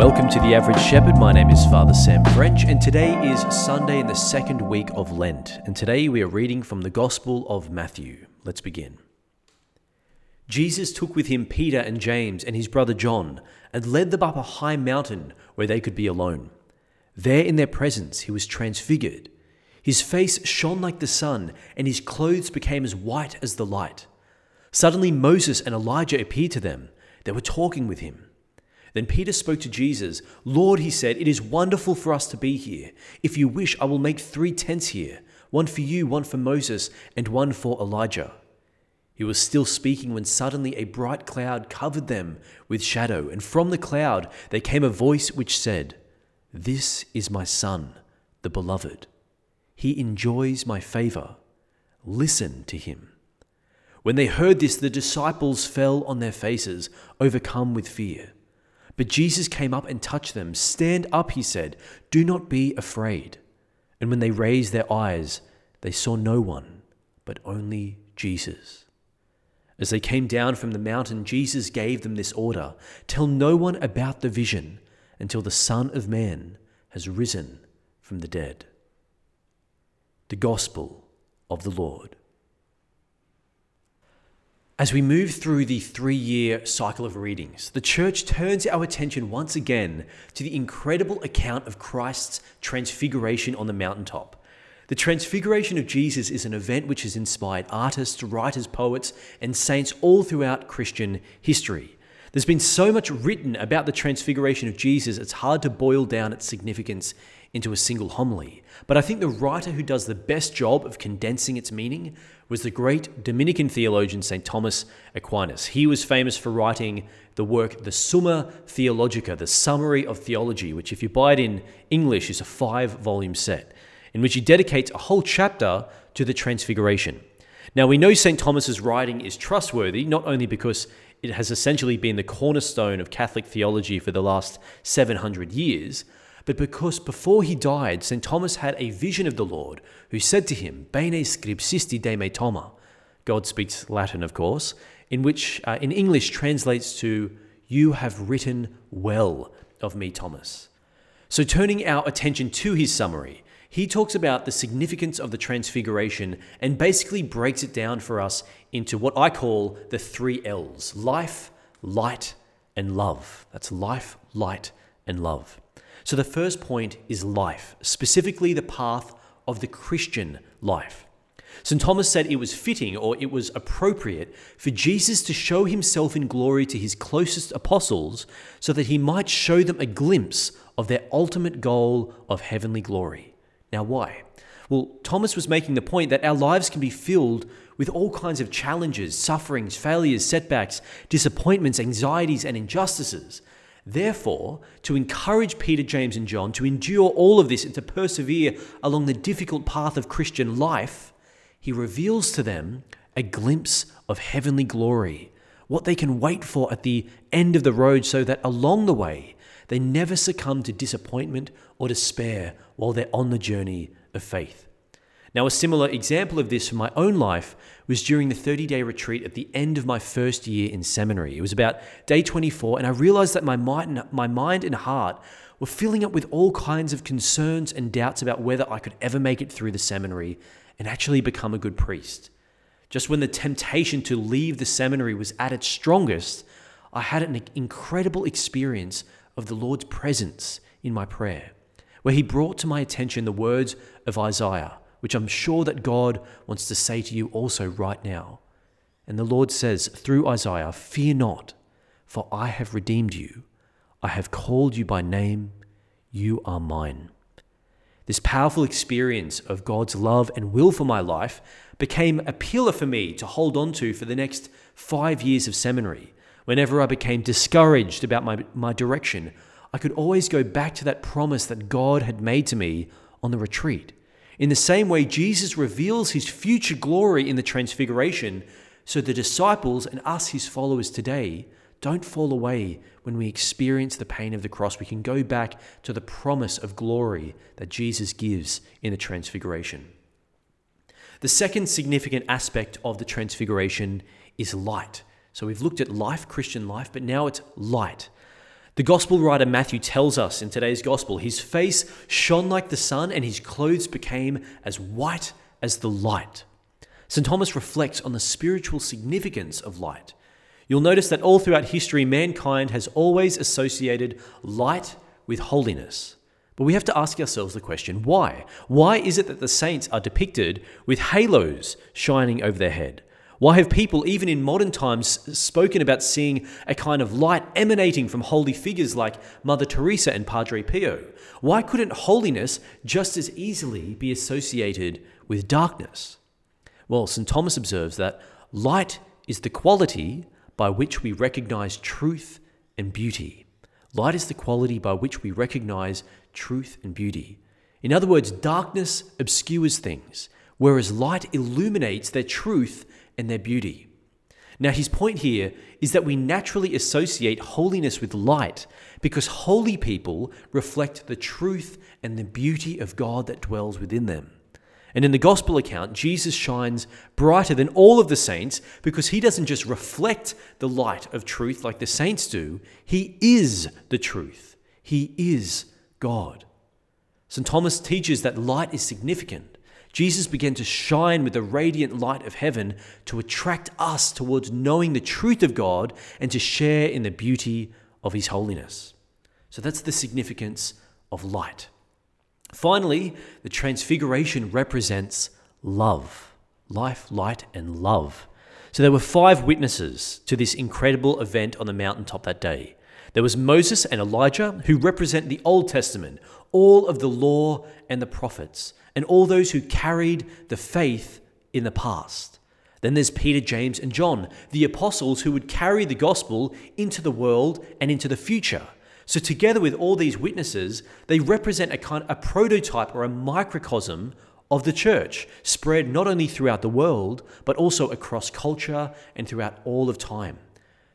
Welcome to The Average Shepherd. My name is Father Sam French, and today is Sunday in the second week of Lent. And today we are reading from the Gospel of Matthew. Let's begin. Jesus took with him Peter and James and his brother John and led them up a high mountain where they could be alone. There in their presence he was transfigured. His face shone like the sun, and his clothes became as white as the light. Suddenly Moses and Elijah appeared to them. They were talking with him. Then Peter spoke to Jesus. Lord, he said, it is wonderful for us to be here. If you wish, I will make three tents here one for you, one for Moses, and one for Elijah. He was still speaking when suddenly a bright cloud covered them with shadow, and from the cloud there came a voice which said, This is my Son, the Beloved. He enjoys my favor. Listen to him. When they heard this, the disciples fell on their faces, overcome with fear. But Jesus came up and touched them. Stand up, he said. Do not be afraid. And when they raised their eyes, they saw no one, but only Jesus. As they came down from the mountain, Jesus gave them this order Tell no one about the vision until the Son of Man has risen from the dead. The Gospel of the Lord. As we move through the three year cycle of readings, the church turns our attention once again to the incredible account of Christ's transfiguration on the mountaintop. The transfiguration of Jesus is an event which has inspired artists, writers, poets, and saints all throughout Christian history. There's been so much written about the transfiguration of Jesus, it's hard to boil down its significance into a single homily. But I think the writer who does the best job of condensing its meaning was the great Dominican theologian St. Thomas Aquinas. He was famous for writing the work the Summa Theologica, the Summary of Theology, which, if you buy it in English, is a five volume set, in which he dedicates a whole chapter to the Transfiguration. Now, we know St. Thomas's writing is trustworthy, not only because it has essentially been the cornerstone of Catholic theology for the last 700 years, but because before he died, St. Thomas had a vision of the Lord, who said to him, Bene scripsisti de me Thoma. God speaks Latin, of course, in which uh, in English translates to, You have written well of me, Thomas. So, turning our attention to his summary, he talks about the significance of the transfiguration and basically breaks it down for us into what I call the three L's life, light, and love. That's life, light, and love. So the first point is life, specifically the path of the Christian life. St. Thomas said it was fitting or it was appropriate for Jesus to show himself in glory to his closest apostles so that he might show them a glimpse of their ultimate goal of heavenly glory. Now, why? Well, Thomas was making the point that our lives can be filled with all kinds of challenges, sufferings, failures, setbacks, disappointments, anxieties, and injustices. Therefore, to encourage Peter, James, and John to endure all of this and to persevere along the difficult path of Christian life, he reveals to them a glimpse of heavenly glory, what they can wait for at the end of the road, so that along the way they never succumb to disappointment or despair while they're on the journey of faith. Now, a similar example of this from my own life was during the 30 day retreat at the end of my first year in seminary. It was about day 24, and I realized that my mind, my mind and heart were filling up with all kinds of concerns and doubts about whether I could ever make it through the seminary and actually become a good priest. Just when the temptation to leave the seminary was at its strongest, I had an incredible experience of the Lord's presence in my prayer, where He brought to my attention the words of Isaiah which I'm sure that God wants to say to you also right now. And the Lord says through Isaiah, Fear not, for I have redeemed you. I have called you by name. You are mine. This powerful experience of God's love and will for my life became a pillar for me to hold on to for the next five years of seminary. Whenever I became discouraged about my, my direction, I could always go back to that promise that God had made to me on the retreat. In the same way, Jesus reveals his future glory in the transfiguration, so the disciples and us, his followers today, don't fall away when we experience the pain of the cross. We can go back to the promise of glory that Jesus gives in the transfiguration. The second significant aspect of the transfiguration is light. So we've looked at life, Christian life, but now it's light. The gospel writer Matthew tells us in today's gospel his face shone like the sun and his clothes became as white as the light. St. Thomas reflects on the spiritual significance of light. You'll notice that all throughout history, mankind has always associated light with holiness. But we have to ask ourselves the question why? Why is it that the saints are depicted with halos shining over their head? Why have people, even in modern times, spoken about seeing a kind of light emanating from holy figures like Mother Teresa and Padre Pio? Why couldn't holiness just as easily be associated with darkness? Well, St. Thomas observes that light is the quality by which we recognize truth and beauty. Light is the quality by which we recognize truth and beauty. In other words, darkness obscures things, whereas light illuminates their truth and their beauty. Now, his point here is that we naturally associate holiness with light because holy people reflect the truth and the beauty of God that dwells within them. And in the gospel account, Jesus shines brighter than all of the saints because he doesn't just reflect the light of truth like the saints do, he is the truth. He is God. St. Thomas teaches that light is significant. Jesus began to shine with the radiant light of heaven to attract us towards knowing the truth of God and to share in the beauty of His holiness. So that's the significance of light. Finally, the transfiguration represents love life, light, and love. So there were five witnesses to this incredible event on the mountaintop that day. There was Moses and Elijah, who represent the Old Testament, all of the law and the prophets and all those who carried the faith in the past. Then there's Peter, James, and John, the apostles who would carry the gospel into the world and into the future. So, together with all these witnesses, they represent a kind a prototype or a microcosm of the church, spread not only throughout the world, but also across culture and throughout all of time.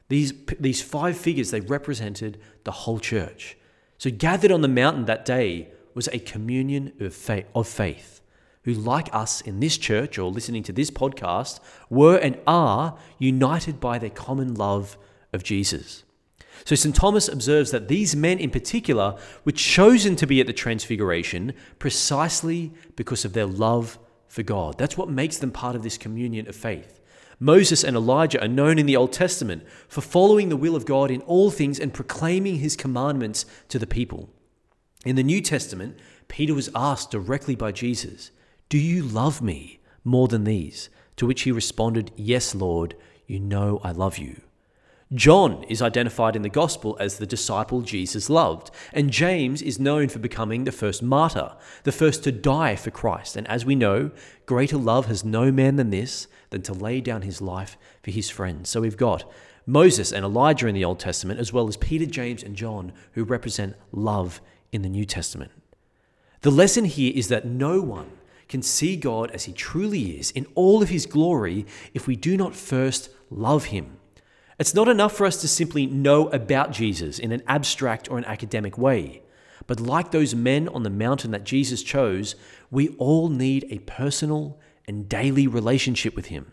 These, these five figures, they represented the whole church. So, gathered on the mountain that day was a communion of faith, of faith who, like us in this church or listening to this podcast, were and are united by their common love of Jesus. So, St. Thomas observes that these men in particular were chosen to be at the Transfiguration precisely because of their love for God. That's what makes them part of this communion of faith. Moses and Elijah are known in the Old Testament for following the will of God in all things and proclaiming his commandments to the people. In the New Testament, Peter was asked directly by Jesus, Do you love me more than these? To which he responded, Yes, Lord, you know I love you. John is identified in the gospel as the disciple Jesus loved, and James is known for becoming the first martyr, the first to die for Christ. And as we know, greater love has no man than this, than to lay down his life for his friends. So we've got Moses and Elijah in the Old Testament, as well as Peter, James, and John, who represent love in the New Testament. The lesson here is that no one can see God as he truly is in all of his glory if we do not first love him. It's not enough for us to simply know about Jesus in an abstract or an academic way. But like those men on the mountain that Jesus chose, we all need a personal and daily relationship with him.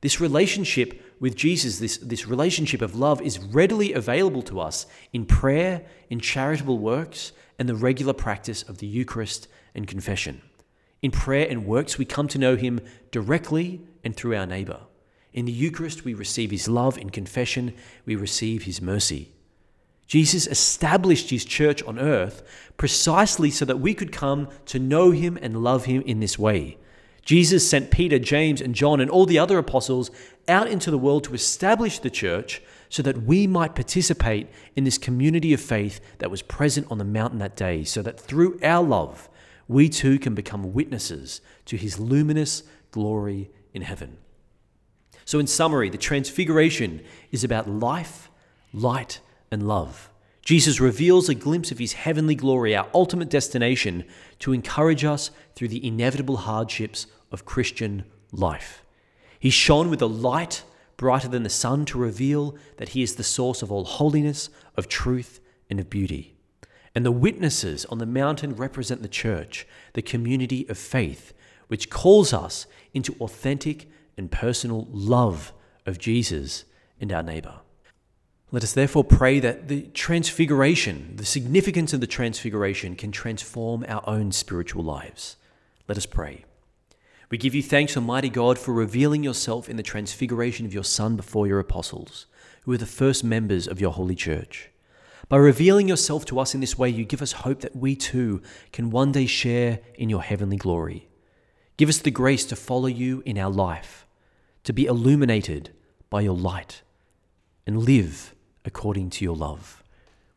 This relationship with Jesus, this, this relationship of love, is readily available to us in prayer, in charitable works, and the regular practice of the Eucharist and confession. In prayer and works, we come to know Him directly and through our neighbour. In the Eucharist, we receive His love. In confession, we receive His mercy. Jesus established His church on earth precisely so that we could come to know Him and love Him in this way. Jesus sent Peter, James, and John, and all the other apostles out into the world to establish the church so that we might participate in this community of faith that was present on the mountain that day, so that through our love, we too can become witnesses to his luminous glory in heaven. So, in summary, the Transfiguration is about life, light, and love. Jesus reveals a glimpse of his heavenly glory, our ultimate destination, to encourage us through the inevitable hardships of Christian life. He shone with a light brighter than the sun to reveal that he is the source of all holiness, of truth, and of beauty. And the witnesses on the mountain represent the church, the community of faith, which calls us into authentic and personal love of Jesus and our neighbor. Let us therefore pray that the transfiguration, the significance of the transfiguration, can transform our own spiritual lives. Let us pray. We give you thanks, Almighty God, for revealing yourself in the transfiguration of your Son before your apostles, who are the first members of your holy church. By revealing yourself to us in this way, you give us hope that we too can one day share in your heavenly glory. Give us the grace to follow you in our life, to be illuminated by your light, and live according to your love.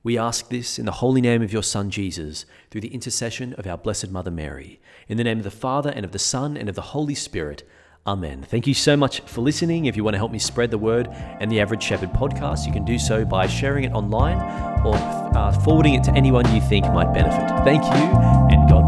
We ask this in the holy name of your Son Jesus, through the intercession of our Blessed Mother Mary. In the name of the Father, and of the Son, and of the Holy Spirit. Amen. Thank you so much for listening. If you want to help me spread the word and the Average Shepherd podcast, you can do so by sharing it online or uh, forwarding it to anyone you think might benefit. Thank you, and God